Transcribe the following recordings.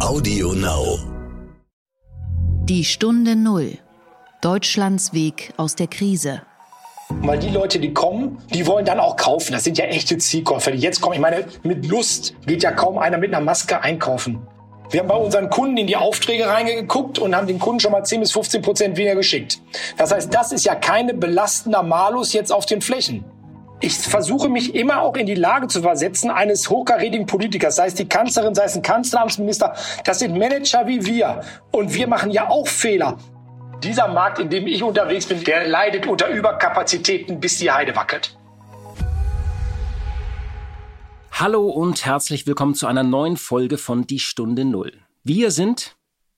Audio Now. Die Stunde Null. Deutschlands Weg aus der Krise. Weil die Leute, die kommen, die wollen dann auch kaufen. Das sind ja echte Zielkäufer, die jetzt kommen. Ich meine, mit Lust geht ja kaum einer mit einer Maske einkaufen. Wir haben bei unseren Kunden in die Aufträge reingeguckt und haben den Kunden schon mal 10 bis 15 Prozent weniger geschickt. Das heißt, das ist ja keine belastender Malus jetzt auf den Flächen. Ich versuche mich immer auch in die Lage zu versetzen eines hochkarätigen Politikers, sei es die Kanzlerin, sei es ein Kanzleramtsminister. Das sind Manager wie wir. Und wir machen ja auch Fehler. Dieser Markt, in dem ich unterwegs bin, der leidet unter Überkapazitäten, bis die Heide wackelt. Hallo und herzlich willkommen zu einer neuen Folge von Die Stunde Null. Wir sind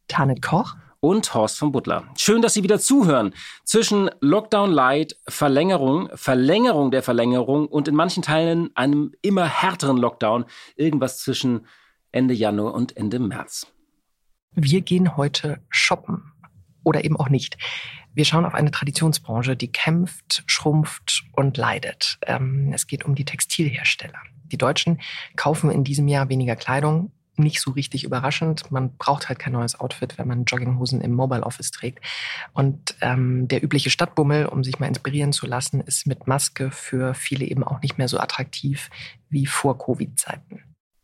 Tanit Koch und Horst von Butler. Schön, dass Sie wieder zuhören. Zwischen Lockdown Light, Verlängerung, Verlängerung der Verlängerung und in manchen Teilen einem immer härteren Lockdown, irgendwas zwischen Ende Januar und Ende März. Wir gehen heute shoppen oder eben auch nicht. Wir schauen auf eine Traditionsbranche, die kämpft, schrumpft und leidet. Ähm, es geht um die Textilhersteller. Die Deutschen kaufen in diesem Jahr weniger Kleidung. Nicht so richtig überraschend. Man braucht halt kein neues Outfit, wenn man Jogginghosen im Mobile Office trägt. Und ähm, der übliche Stadtbummel, um sich mal inspirieren zu lassen, ist mit Maske für viele eben auch nicht mehr so attraktiv wie vor Covid-Zeiten.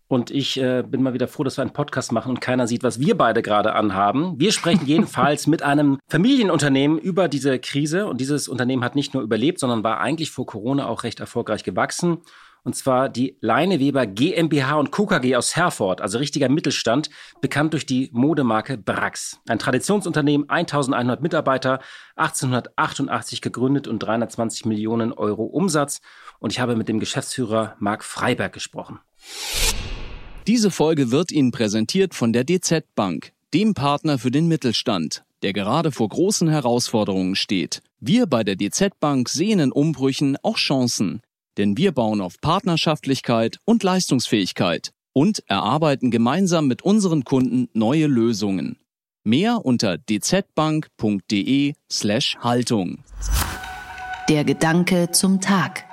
Und ich äh, bin mal wieder froh, dass wir einen Podcast machen und keiner sieht, was wir beide gerade anhaben. Wir sprechen jedenfalls mit einem Familienunternehmen über diese Krise. Und dieses Unternehmen hat nicht nur überlebt, sondern war eigentlich vor Corona auch recht erfolgreich gewachsen und zwar die Leineweber GmbH und Co. KG aus Herford, also richtiger Mittelstand, bekannt durch die Modemarke Brax. Ein Traditionsunternehmen, 1100 Mitarbeiter, 1888 gegründet und 320 Millionen Euro Umsatz. Und ich habe mit dem Geschäftsführer Marc Freiberg gesprochen. Diese Folge wird Ihnen präsentiert von der DZ Bank, dem Partner für den Mittelstand, der gerade vor großen Herausforderungen steht. Wir bei der DZ Bank sehen in Umbrüchen auch Chancen. Denn wir bauen auf Partnerschaftlichkeit und Leistungsfähigkeit und erarbeiten gemeinsam mit unseren Kunden neue Lösungen. Mehr unter dzbank.de slash Haltung. Der Gedanke zum Tag.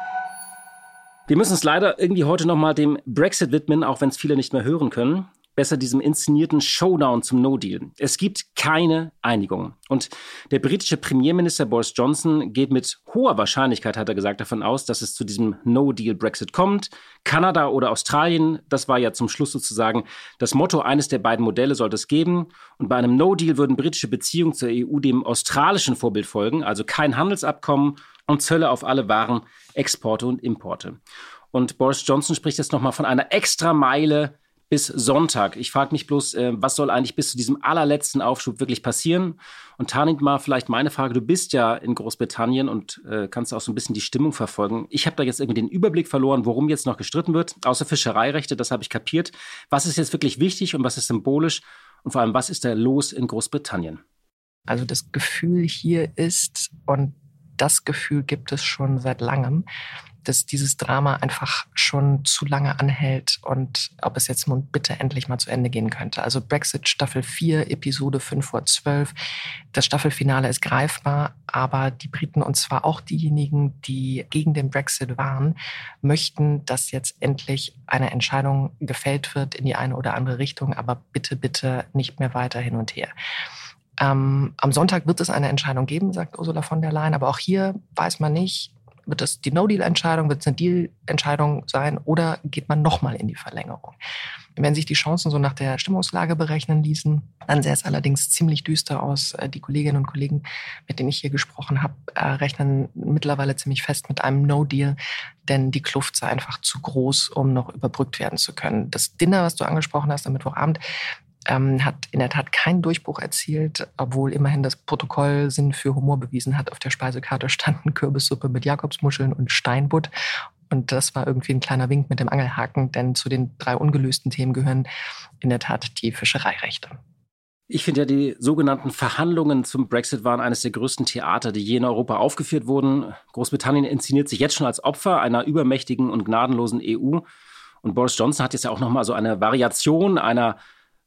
Wir müssen es leider irgendwie heute nochmal dem Brexit widmen, auch wenn es viele nicht mehr hören können besser diesem inszenierten Showdown zum No-Deal. Es gibt keine Einigung. Und der britische Premierminister Boris Johnson geht mit hoher Wahrscheinlichkeit, hat er gesagt, davon aus, dass es zu diesem No-Deal-Brexit kommt. Kanada oder Australien, das war ja zum Schluss sozusagen das Motto, eines der beiden Modelle sollte es geben. Und bei einem No-Deal würden britische Beziehungen zur EU dem australischen Vorbild folgen, also kein Handelsabkommen und Zölle auf alle Waren, Exporte und Importe. Und Boris Johnson spricht jetzt nochmal von einer extra Meile bis Sonntag. Ich frage mich bloß, äh, was soll eigentlich bis zu diesem allerletzten Aufschub wirklich passieren? Und Tanit mal vielleicht meine Frage, du bist ja in Großbritannien und äh, kannst auch so ein bisschen die Stimmung verfolgen. Ich habe da jetzt irgendwie den Überblick verloren, worum jetzt noch gestritten wird, außer Fischereirechte, das habe ich kapiert. Was ist jetzt wirklich wichtig und was ist symbolisch? Und vor allem, was ist da los in Großbritannien? Also das Gefühl hier ist, und das Gefühl gibt es schon seit langem, dass dieses Drama einfach schon zu lange anhält und ob es jetzt nun bitte endlich mal zu Ende gehen könnte. Also Brexit Staffel 4, Episode 5 vor 12. Das Staffelfinale ist greifbar, aber die Briten und zwar auch diejenigen, die gegen den Brexit waren, möchten, dass jetzt endlich eine Entscheidung gefällt wird in die eine oder andere Richtung, aber bitte, bitte nicht mehr weiter hin und her. Ähm, am Sonntag wird es eine Entscheidung geben, sagt Ursula von der Leyen, aber auch hier weiß man nicht, wird das die No-Deal-Entscheidung, wird es eine Deal-Entscheidung sein oder geht man nochmal in die Verlängerung? Wenn sich die Chancen so nach der Stimmungslage berechnen ließen, dann sähe es allerdings ziemlich düster aus. Äh, die Kolleginnen und Kollegen, mit denen ich hier gesprochen habe, äh, rechnen mittlerweile ziemlich fest mit einem No-Deal, denn die Kluft sei einfach zu groß, um noch überbrückt werden zu können. Das Dinner, was du angesprochen hast am Mittwochabend, ähm, hat in der Tat keinen Durchbruch erzielt, obwohl immerhin das Protokoll Sinn für Humor bewiesen hat. Auf der Speisekarte standen Kürbissuppe mit Jakobsmuscheln und Steinbutt. Und das war irgendwie ein kleiner Wink mit dem Angelhaken, denn zu den drei ungelösten Themen gehören in der Tat die Fischereirechte. Ich finde ja, die sogenannten Verhandlungen zum Brexit waren eines der größten Theater, die je in Europa aufgeführt wurden. Großbritannien inszeniert sich jetzt schon als Opfer einer übermächtigen und gnadenlosen EU. Und Boris Johnson hat jetzt ja auch nochmal so eine Variation einer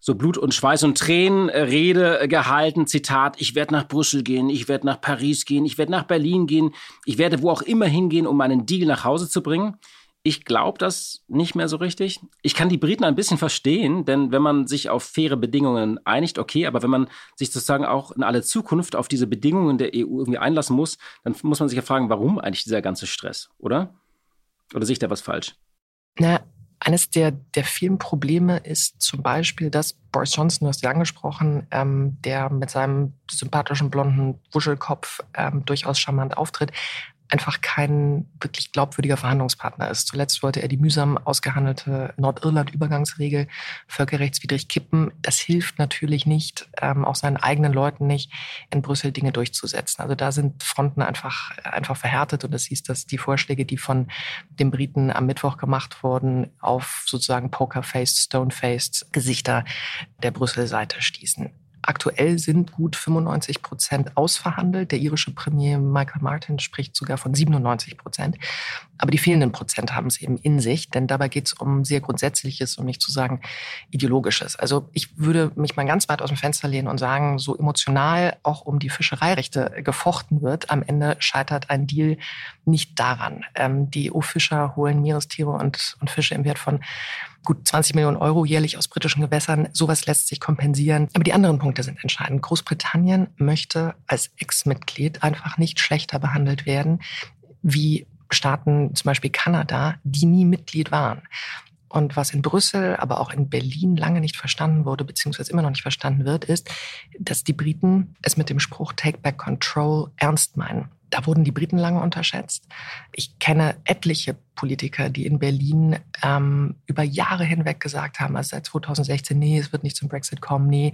so Blut und Schweiß und Tränen Rede äh, gehalten. Zitat, ich werde nach Brüssel gehen, ich werde nach Paris gehen, ich werde nach Berlin gehen, ich werde wo auch immer hingehen, um meinen Deal nach Hause zu bringen. Ich glaube das nicht mehr so richtig. Ich kann die Briten ein bisschen verstehen, denn wenn man sich auf faire Bedingungen einigt, okay, aber wenn man sich sozusagen auch in alle Zukunft auf diese Bedingungen der EU irgendwie einlassen muss, dann muss man sich ja fragen, warum eigentlich dieser ganze Stress, oder? Oder sehe ich da was falsch? Na, eines der, der vielen Probleme ist zum Beispiel, dass Boris Johnson, du hast ja angesprochen, ähm, der mit seinem sympathischen blonden Wuschelkopf ähm, durchaus charmant auftritt, einfach kein wirklich glaubwürdiger Verhandlungspartner ist. Zuletzt wollte er die mühsam ausgehandelte Nordirland-Übergangsregel völkerrechtswidrig kippen. Das hilft natürlich nicht, ähm, auch seinen eigenen Leuten nicht, in Brüssel Dinge durchzusetzen. Also da sind Fronten einfach, einfach verhärtet und das hieß, dass die Vorschläge, die von den Briten am Mittwoch gemacht wurden, auf sozusagen Poker-Faced, Stone-Faced Gesichter der Brüssel-Seite stießen. Aktuell sind gut 95 Prozent ausverhandelt. Der irische Premier Michael Martin spricht sogar von 97 Prozent. Aber die fehlenden Prozent haben es eben in sich, denn dabei geht es um sehr Grundsätzliches, um nicht zu sagen Ideologisches. Also ich würde mich mal ganz weit aus dem Fenster lehnen und sagen, so emotional auch um die Fischereirechte gefochten wird, am Ende scheitert ein Deal nicht daran. Ähm, die EU-Fischer holen Meerestiere und, und Fische im Wert von gut 20 Millionen Euro jährlich aus britischen Gewässern. Sowas lässt sich kompensieren. Aber die anderen Punkte sind entscheidend. Großbritannien möchte als Ex-Mitglied einfach nicht schlechter behandelt werden wie Staaten, zum Beispiel Kanada, die nie Mitglied waren. Und was in Brüssel, aber auch in Berlin lange nicht verstanden wurde, beziehungsweise immer noch nicht verstanden wird, ist, dass die Briten es mit dem Spruch Take Back Control ernst meinen. Da wurden die Briten lange unterschätzt. Ich kenne etliche Politiker, die in Berlin ähm, über Jahre hinweg gesagt haben, also seit 2016, nee, es wird nicht zum Brexit kommen, nee,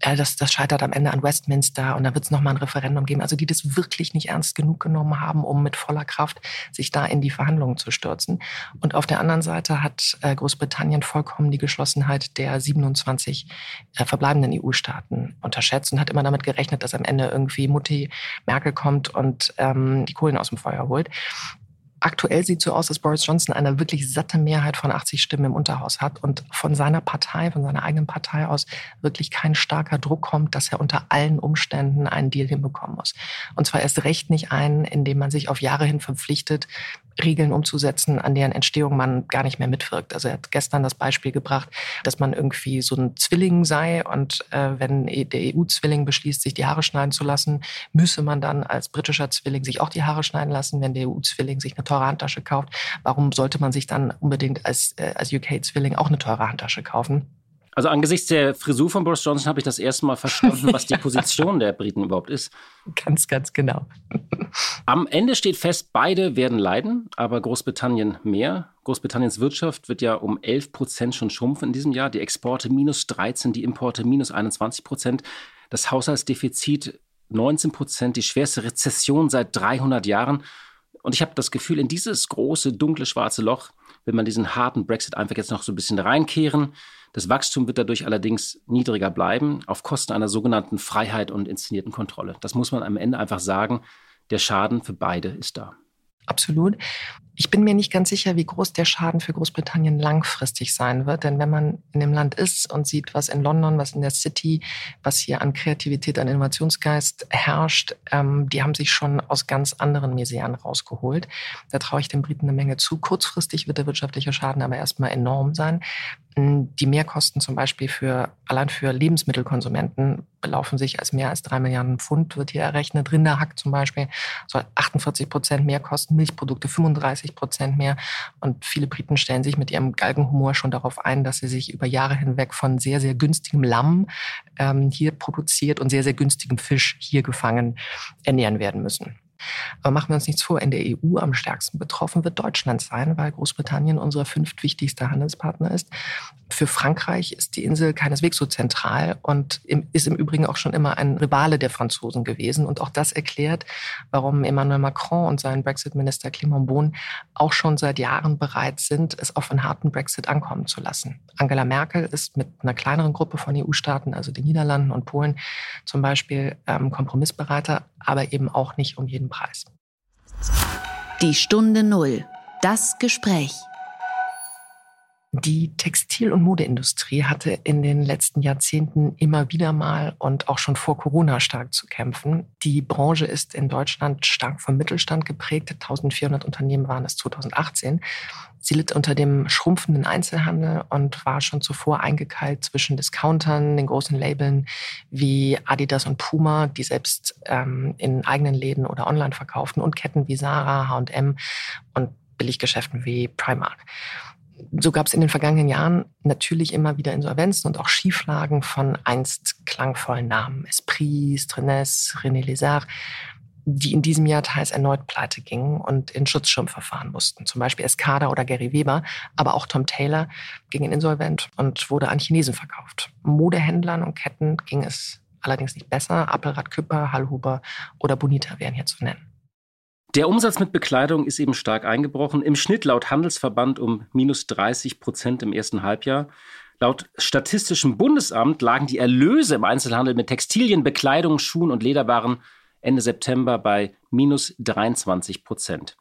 äh, das, das scheitert am Ende an Westminster und da wird es nochmal ein Referendum geben. Also die das wirklich nicht ernst genug genommen haben, um mit voller Kraft sich da in die Verhandlungen zu stürzen. Und auf der anderen Seite hat äh, Großbritannien vollkommen die Geschlossenheit der 27 äh, verbleibenden EU-Staaten unterschätzt und hat immer damit gerechnet, dass am Ende irgendwie Mutti Merkel kommt und ähm, die Kohlen aus dem Feuer holt. Aktuell sieht so aus, dass Boris Johnson eine wirklich satte Mehrheit von 80 Stimmen im Unterhaus hat und von seiner Partei, von seiner eigenen Partei aus wirklich kein starker Druck kommt, dass er unter allen Umständen einen Deal hinbekommen muss. Und zwar erst recht nicht einen, in dem man sich auf Jahre hin verpflichtet, Regeln umzusetzen, an deren Entstehung man gar nicht mehr mitwirkt. Also er hat gestern das Beispiel gebracht, dass man irgendwie so ein Zwilling sei und äh, wenn der EU-Zwilling beschließt, sich die Haare schneiden zu lassen, müsse man dann als britischer Zwilling sich auch die Haare schneiden lassen, wenn der EU-Zwilling sich eine teure Handtasche kauft. Warum sollte man sich dann unbedingt als, äh, als UK-Zwilling auch eine teure Handtasche kaufen? Also angesichts der Frisur von Boris Johnson habe ich das erste Mal verstanden, was die Position der Briten überhaupt ist. Ganz, ganz genau. Am Ende steht fest, beide werden leiden, aber Großbritannien mehr. Großbritanniens Wirtschaft wird ja um 11 Prozent schon schrumpfen in diesem Jahr. Die Exporte minus 13, die Importe minus 21 Prozent. Das Haushaltsdefizit 19 Prozent, die schwerste Rezession seit 300 Jahren. Und ich habe das Gefühl, in dieses große, dunkle, schwarze Loch will man diesen harten Brexit einfach jetzt noch so ein bisschen reinkehren. Das Wachstum wird dadurch allerdings niedriger bleiben, auf Kosten einer sogenannten Freiheit und inszenierten Kontrolle. Das muss man am Ende einfach sagen. Der Schaden für beide ist da. Absolut. Ich bin mir nicht ganz sicher, wie groß der Schaden für Großbritannien langfristig sein wird. Denn wenn man in dem Land ist und sieht, was in London, was in der City, was hier an Kreativität, an Innovationsgeist herrscht, ähm, die haben sich schon aus ganz anderen Miseren rausgeholt. Da traue ich den Briten eine Menge zu. Kurzfristig wird der wirtschaftliche Schaden aber erstmal enorm sein. Die Mehrkosten zum Beispiel für, allein für Lebensmittelkonsumenten belaufen sich als mehr als drei Milliarden Pfund, wird hier errechnet. Rinderhack zum Beispiel soll 48 Prozent mehr kosten, Milchprodukte 35 Prozent mehr. Und viele Briten stellen sich mit ihrem Galgenhumor schon darauf ein, dass sie sich über Jahre hinweg von sehr, sehr günstigem Lamm ähm, hier produziert und sehr, sehr günstigem Fisch hier gefangen ernähren werden müssen. Aber machen wir uns nichts vor, in der EU am stärksten betroffen wird Deutschland sein, weil Großbritannien unser fünftwichtigster Handelspartner ist. Für Frankreich ist die Insel keineswegs so zentral und ist im Übrigen auch schon immer ein Rivale der Franzosen gewesen. Und auch das erklärt, warum Emmanuel Macron und sein Brexit-Minister Clément Beaune auch schon seit Jahren bereit sind, es auf einen harten Brexit ankommen zu lassen. Angela Merkel ist mit einer kleineren Gruppe von EU-Staaten, also den Niederlanden und Polen zum Beispiel, ähm, kompromissbereiter, aber eben auch nicht um jeden Preis. Die Stunde Null. Das Gespräch. Die Textil- und Modeindustrie hatte in den letzten Jahrzehnten immer wieder mal und auch schon vor Corona stark zu kämpfen. Die Branche ist in Deutschland stark vom Mittelstand geprägt. 1400 Unternehmen waren es 2018. Sie litt unter dem schrumpfenden Einzelhandel und war schon zuvor eingekeilt zwischen Discountern, den großen Labeln wie Adidas und Puma, die selbst ähm, in eigenen Läden oder online verkauften, und Ketten wie Zara, H&M und Billiggeschäften wie Primark so gab es in den vergangenen Jahren natürlich immer wieder Insolvenzen und auch Schieflagen von einst klangvollen Namen. Esprit, Strenes, René Lézard, die in diesem Jahr teils erneut pleite gingen und in Schutzschirmverfahren mussten. Zum Beispiel Escada oder Gary Weber, aber auch Tom Taylor ging in Insolvent und wurde an Chinesen verkauft. Modehändlern und Ketten ging es allerdings nicht besser. Appelrad Küpper, Hallhuber oder Bonita wären hier zu nennen. Der Umsatz mit Bekleidung ist eben stark eingebrochen. Im Schnitt laut Handelsverband um minus 30 Prozent im ersten Halbjahr. Laut Statistischem Bundesamt lagen die Erlöse im Einzelhandel mit Textilien, Bekleidung, Schuhen und Lederwaren Ende September bei minus 23 Prozent.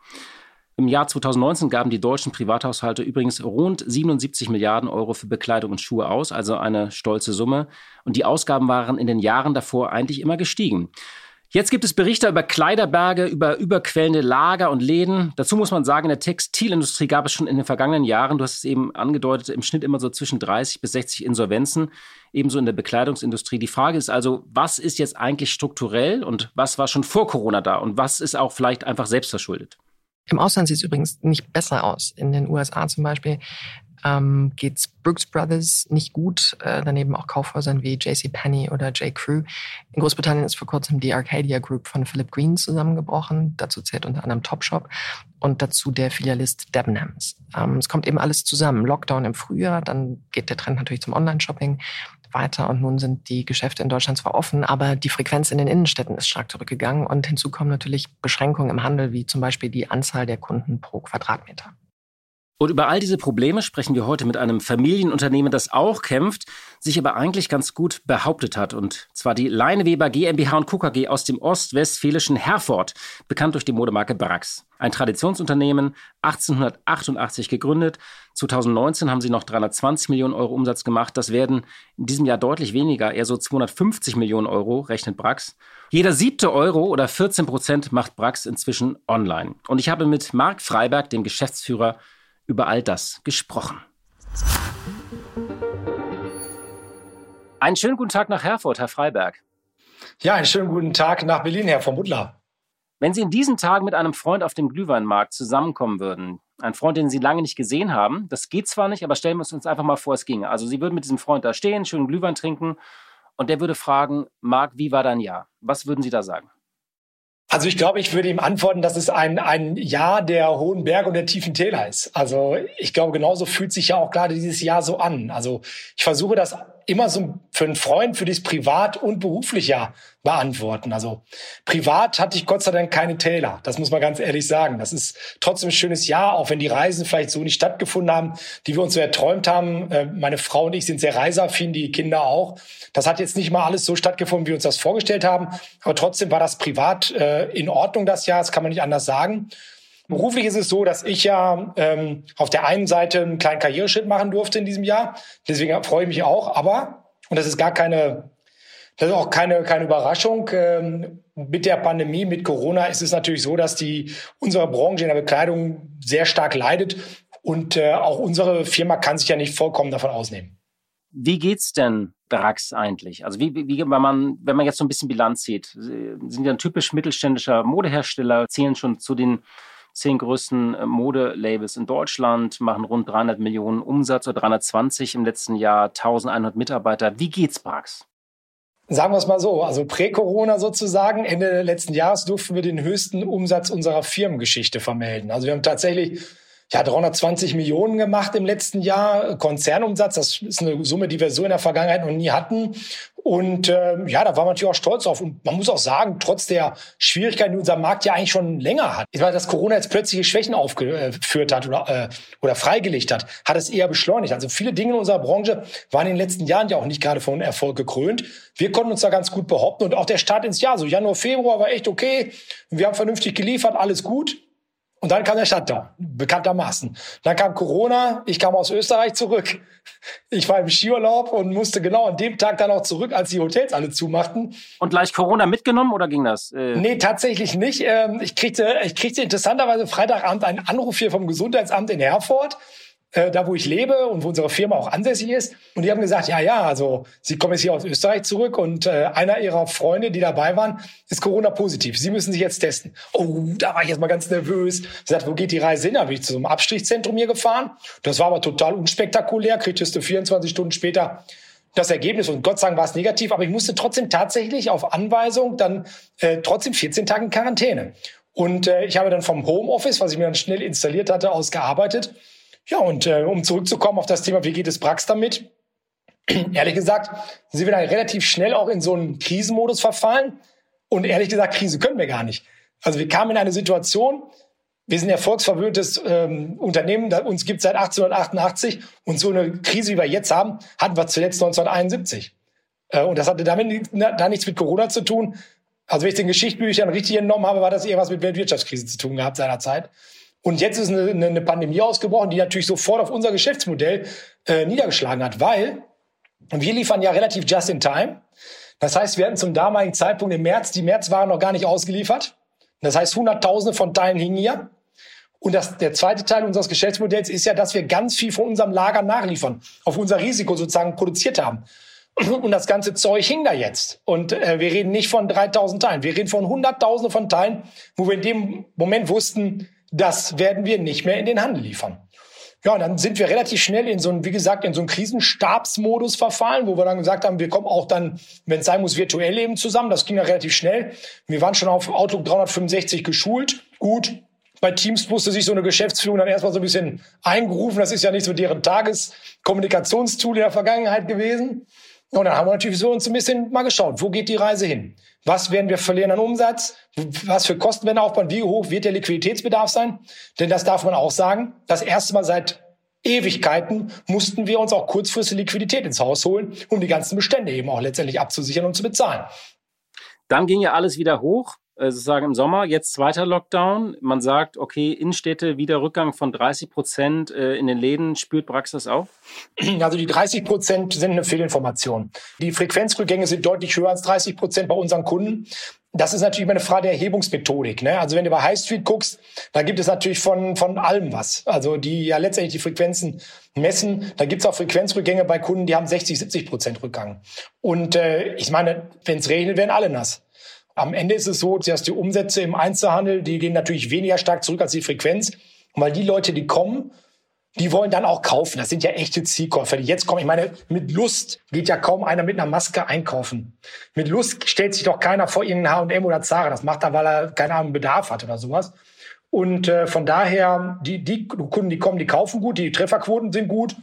Im Jahr 2019 gaben die deutschen Privathaushalte übrigens rund 77 Milliarden Euro für Bekleidung und Schuhe aus, also eine stolze Summe. Und die Ausgaben waren in den Jahren davor eigentlich immer gestiegen. Jetzt gibt es Berichte über Kleiderberge, über überquellende Lager und Läden. Dazu muss man sagen, in der Textilindustrie gab es schon in den vergangenen Jahren, du hast es eben angedeutet, im Schnitt immer so zwischen 30 bis 60 Insolvenzen, ebenso in der Bekleidungsindustrie. Die Frage ist also, was ist jetzt eigentlich strukturell und was war schon vor Corona da und was ist auch vielleicht einfach selbstverschuldet? Im Ausland sieht es übrigens nicht besser aus. In den USA zum Beispiel ähm, geht's Brooks Brothers nicht gut. Äh, daneben auch Kaufhäusern wie JC Penney oder J. Crew. In Großbritannien ist vor kurzem die Arcadia Group von Philip Green zusammengebrochen. Dazu zählt unter anderem Topshop und dazu der Filialist Debenhams. Ähm, es kommt eben alles zusammen. Lockdown im Frühjahr, dann geht der Trend natürlich zum Online-Shopping weiter und nun sind die Geschäfte in Deutschland zwar offen, aber die Frequenz in den Innenstädten ist stark zurückgegangen und hinzu kommen natürlich Beschränkungen im Handel, wie zum Beispiel die Anzahl der Kunden pro Quadratmeter. Und über all diese Probleme sprechen wir heute mit einem Familienunternehmen, das auch kämpft, sich aber eigentlich ganz gut behauptet hat. Und zwar die Leineweber GmbH und KKG aus dem ostwestfälischen Herford, bekannt durch die Modemarke Brax. Ein Traditionsunternehmen, 1888 gegründet. 2019 haben sie noch 320 Millionen Euro Umsatz gemacht. Das werden in diesem Jahr deutlich weniger, eher so 250 Millionen Euro, rechnet Brax. Jeder siebte Euro oder 14 Prozent macht Brax inzwischen online. Und ich habe mit Marc Freiberg, dem Geschäftsführer, über all das gesprochen. Einen schönen guten Tag nach Herford, Herr Freiberg. Ja, einen schönen guten Tag nach Berlin, Herr von Butler. Wenn Sie in diesen Tagen mit einem Freund auf dem Glühweinmarkt zusammenkommen würden, ein Freund, den Sie lange nicht gesehen haben, das geht zwar nicht, aber stellen wir uns einfach mal vor, es ginge. Also Sie würden mit diesem Freund da stehen, schönen Glühwein trinken und der würde fragen, Marc, wie war dein Jahr? Was würden Sie da sagen? Also ich glaube, ich würde ihm antworten, dass es ein, ein Jahr der hohen Berge und der tiefen Täler ist. Also ich glaube, genauso fühlt sich ja auch gerade dieses Jahr so an. Also ich versuche das immer so für einen Freund, für das privat und beruflich ja beantworten. Also privat hatte ich Gott sei Dank keine Täler. Das muss man ganz ehrlich sagen. Das ist trotzdem ein schönes Jahr, auch wenn die Reisen vielleicht so nicht stattgefunden haben, die wir uns so erträumt haben. Äh, meine Frau und ich sind sehr reiseaffin, die Kinder auch. Das hat jetzt nicht mal alles so stattgefunden, wie wir uns das vorgestellt haben. Aber trotzdem war das privat äh, in Ordnung das Jahr. Das kann man nicht anders sagen. Beruflich ist es so, dass ich ja ähm, auf der einen Seite einen kleinen Karriereschritt machen durfte in diesem Jahr. Deswegen freue ich mich auch. Aber, und das ist gar keine das ist auch keine, keine Überraschung. Ähm, mit der Pandemie, mit Corona ist es natürlich so, dass die, unsere Branche in der Bekleidung sehr stark leidet. Und äh, auch unsere Firma kann sich ja nicht vollkommen davon ausnehmen. Wie geht's denn Drax eigentlich? Also wie, wie wenn man, wenn man jetzt so ein bisschen Bilanz zieht, sind ja ein typisch mittelständischer Modehersteller, zählen schon zu den zehn größten äh, Modelabels in Deutschland, machen rund 300 Millionen Umsatz oder 320 im letzten Jahr, 1100 Mitarbeiter. Wie geht's Brax? Sagen wir es mal so, also prä-Corona sozusagen, Ende letzten Jahres durften wir den höchsten Umsatz unserer Firmengeschichte vermelden. Also wir haben tatsächlich ja, 320 Millionen gemacht im letzten Jahr, Konzernumsatz. Das ist eine Summe, die wir so in der Vergangenheit noch nie hatten. Und äh, ja, da war man natürlich auch stolz drauf. Und man muss auch sagen, trotz der Schwierigkeiten, die unser Markt ja eigentlich schon länger hat, weil das Corona jetzt plötzliche Schwächen aufgeführt hat oder, äh, oder freigelegt hat, hat es eher beschleunigt. Also viele Dinge in unserer Branche waren in den letzten Jahren ja auch nicht gerade von Erfolg gekrönt. Wir konnten uns da ganz gut behaupten. Und auch der Start ins Jahr, so Januar, Februar war echt okay. Wir haben vernünftig geliefert, alles gut. Und dann kam der Shutdown, bekanntermaßen. Dann kam Corona, ich kam aus Österreich zurück. Ich war im Skiurlaub und musste genau an dem Tag dann auch zurück, als die Hotels alle zumachten. Und gleich Corona mitgenommen oder ging das? Äh nee, tatsächlich nicht. Ähm, ich kriegte, ich kriegte interessanterweise Freitagabend einen Anruf hier vom Gesundheitsamt in Herford äh, da wo ich lebe und wo unsere Firma auch ansässig ist. Und die haben gesagt, ja, ja, also Sie kommen jetzt hier aus Österreich zurück und äh, einer Ihrer Freunde, die dabei waren, ist Corona-positiv. Sie müssen sich jetzt testen. Oh, da war ich jetzt mal ganz nervös. Ich sagte, wo geht die Reise hin? Da bin ich zu so einem Abstrichzentrum hier gefahren. Das war aber total unspektakulär. Kriegtest du 24 Stunden später das Ergebnis und Gott sei Dank war es negativ, aber ich musste trotzdem tatsächlich auf Anweisung dann äh, trotzdem 14 Tage in Quarantäne. Und äh, ich habe dann vom Homeoffice, was ich mir dann schnell installiert hatte, aus gearbeitet ja, und äh, um zurückzukommen auf das Thema, wie geht es Brax damit? ehrlich gesagt, sind wir da relativ schnell auch in so einen Krisenmodus verfallen. Und ehrlich gesagt, Krise können wir gar nicht. Also wir kamen in eine Situation, wir sind ein erfolgsverwöhntes ähm, Unternehmen, uns gibt seit 1888 und so eine Krise, wie wir jetzt haben, hatten wir zuletzt 1971. Äh, und das hatte damit da nichts mit Corona zu tun. Also wenn ich den Geschichtsbüchern richtig entnommen habe, war das eher was mit Weltwirtschaftskrise zu tun gehabt seinerzeit. Und jetzt ist eine, eine Pandemie ausgebrochen, die natürlich sofort auf unser Geschäftsmodell äh, niedergeschlagen hat, weil wir liefern ja relativ just in time. Das heißt, wir hatten zum damaligen Zeitpunkt im März, die Märzwaren noch gar nicht ausgeliefert. Das heißt, Hunderttausende von Teilen hingen hier. Und das, der zweite Teil unseres Geschäftsmodells ist ja, dass wir ganz viel von unserem Lager nachliefern, auf unser Risiko sozusagen produziert haben. Und das ganze Zeug hing da jetzt. Und äh, wir reden nicht von 3000 Teilen, wir reden von Hunderttausenden von Teilen, wo wir in dem Moment wussten, das werden wir nicht mehr in den Handel liefern. Ja, und dann sind wir relativ schnell in so einen, wie gesagt, in so einen Krisenstabsmodus verfallen, wo wir dann gesagt haben, wir kommen auch dann, wenn es sein muss, virtuell eben zusammen. Das ging ja relativ schnell. Wir waren schon auf Outlook 365 geschult. Gut. Bei Teams musste sich so eine Geschäftsführung dann erstmal so ein bisschen eingerufen. Das ist ja nicht so deren Tageskommunikationstool in der Vergangenheit gewesen. Und dann haben wir natürlich so uns ein bisschen mal geschaut, wo geht die Reise hin? Was werden wir verlieren an Umsatz? Was für Kosten werden aufbauen? Wie hoch wird der Liquiditätsbedarf sein? Denn das darf man auch sagen. Das erste Mal seit Ewigkeiten mussten wir uns auch kurzfristig Liquidität ins Haus holen, um die ganzen Bestände eben auch letztendlich abzusichern und zu bezahlen. Dann ging ja alles wieder hoch. Äh, sozusagen im Sommer, jetzt zweiter Lockdown. Man sagt, okay, Innenstädte wieder Rückgang von 30 Prozent äh, in den Läden. Spürt Praxis auch? Also die 30 Prozent sind eine Fehlinformation. Die Frequenzrückgänge sind deutlich höher als 30 Prozent bei unseren Kunden. Das ist natürlich immer eine Frage der Erhebungsmethodik. Ne? Also wenn du bei High Street guckst, da gibt es natürlich von, von allem was. Also die ja letztendlich die Frequenzen messen. Da gibt es auch Frequenzrückgänge bei Kunden, die haben 60, 70 Prozent Rückgang. Und äh, ich meine, wenn es regnet, werden alle nass. Am Ende ist es so, dass die Umsätze im Einzelhandel, die gehen natürlich weniger stark zurück als die Frequenz, weil die Leute, die kommen, die wollen dann auch kaufen. Das sind ja echte Zielkäufer, die jetzt kommen. Ich meine, mit Lust geht ja kaum einer mit einer Maske einkaufen. Mit Lust stellt sich doch keiner vor irgendeinen H&M oder Zara. Das macht er, weil er keine Ahnung Bedarf hat oder sowas. Und äh, von daher, die, die Kunden, die kommen, die kaufen gut, die Trefferquoten sind gut.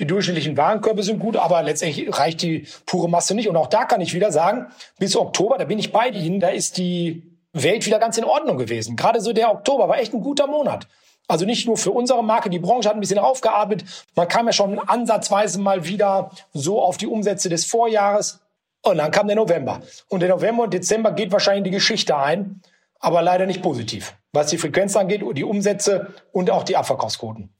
Die durchschnittlichen Warenkörbe sind gut, aber letztendlich reicht die pure Masse nicht. Und auch da kann ich wieder sagen, bis Oktober, da bin ich bei Ihnen, da ist die Welt wieder ganz in Ordnung gewesen. Gerade so der Oktober war echt ein guter Monat. Also nicht nur für unsere Marke, die Branche hat ein bisschen aufgearbeitet. Man kam ja schon ansatzweise mal wieder so auf die Umsätze des Vorjahres. Und dann kam der November. Und der November und Dezember geht wahrscheinlich die Geschichte ein, aber leider nicht positiv, was die Frequenz angeht, die Umsätze und auch die Abverkaufsquoten.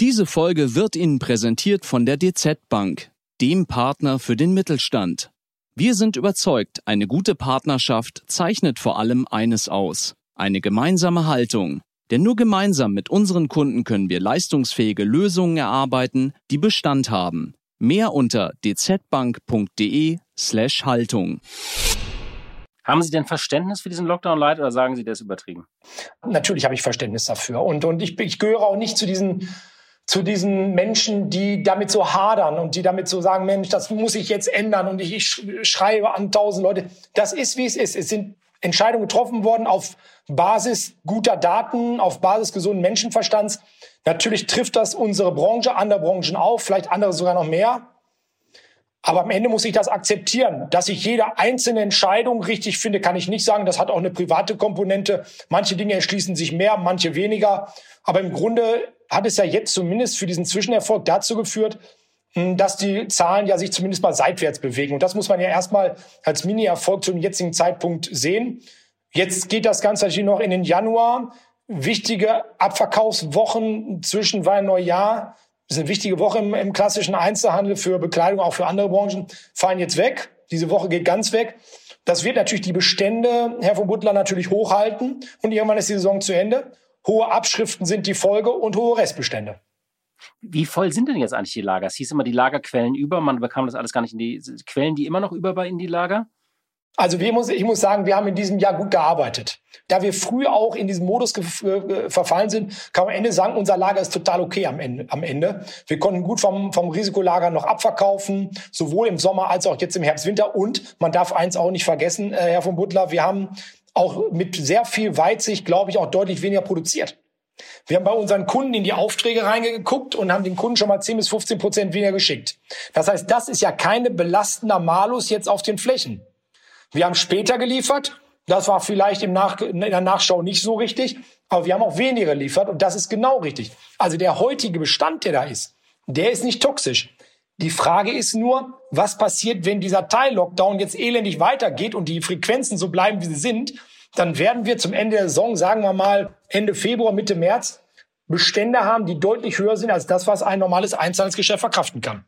Diese Folge wird Ihnen präsentiert von der DZ Bank, dem Partner für den Mittelstand. Wir sind überzeugt, eine gute Partnerschaft zeichnet vor allem eines aus, eine gemeinsame Haltung. Denn nur gemeinsam mit unseren Kunden können wir leistungsfähige Lösungen erarbeiten, die Bestand haben. Mehr unter dzbank.de slash Haltung. Haben Sie denn Verständnis für diesen Lockdown Light oder sagen Sie, der ist übertrieben? Natürlich habe ich Verständnis dafür. Und, und ich, ich gehöre auch nicht zu diesen zu diesen Menschen, die damit so hadern und die damit so sagen, Mensch, das muss ich jetzt ändern und ich, schreibe an tausend Leute. Das ist, wie es ist. Es sind Entscheidungen getroffen worden auf Basis guter Daten, auf Basis gesunden Menschenverstands. Natürlich trifft das unsere Branche, andere Branchen auch, vielleicht andere sogar noch mehr. Aber am Ende muss ich das akzeptieren. Dass ich jede einzelne Entscheidung richtig finde, kann ich nicht sagen. Das hat auch eine private Komponente. Manche Dinge erschließen sich mehr, manche weniger. Aber im Grunde hat es ja jetzt zumindest für diesen Zwischenerfolg dazu geführt, hm, dass die Zahlen ja sich zumindest mal seitwärts bewegen. Und das muss man ja erstmal als Mini-Erfolg zum jetzigen Zeitpunkt sehen. Jetzt geht das Ganze natürlich noch in den Januar. wichtige Abverkaufswochen zwischen Weihnachten und Neujahr. Ist eine wichtige Woche im, im klassischen Einzelhandel für Bekleidung, auch für andere Branchen, fallen jetzt weg. Diese Woche geht ganz weg. Das wird natürlich die Bestände, Herr von Butler, natürlich hochhalten. Und irgendwann ist die Saison zu Ende. Hohe Abschriften sind die Folge und hohe Restbestände. Wie voll sind denn jetzt eigentlich die Lager? Es hieß immer, die Lagerquellen über. Man bekam das alles gar nicht in die Quellen, die immer noch über bei in die Lager? Also wir muss, ich muss sagen, wir haben in diesem Jahr gut gearbeitet. Da wir früh auch in diesen Modus verfallen sind, kann man am Ende sagen, unser Lager ist total okay am Ende. Am Ende. Wir konnten gut vom, vom Risikolager noch abverkaufen, sowohl im Sommer als auch jetzt im Herbst, Winter. Und man darf eins auch nicht vergessen, äh, Herr von Butler, wir haben auch mit sehr viel Weitsicht, glaube ich, auch deutlich weniger produziert. Wir haben bei unseren Kunden in die Aufträge reingeguckt und haben den Kunden schon mal 10 bis 15 Prozent weniger geschickt. Das heißt, das ist ja keine belastender Malus jetzt auf den Flächen. Wir haben später geliefert. Das war vielleicht im Nach in der Nachschau nicht so richtig, aber wir haben auch weniger geliefert und das ist genau richtig. Also der heutige Bestand, der da ist, der ist nicht toxisch. Die Frage ist nur, was passiert, wenn dieser Teil-Lockdown jetzt elendig weitergeht und die Frequenzen so bleiben, wie sie sind? Dann werden wir zum Ende der Saison, sagen wir mal Ende Februar, Mitte März, Bestände haben, die deutlich höher sind als das, was ein normales Einzelhandelsgeschäft verkraften kann.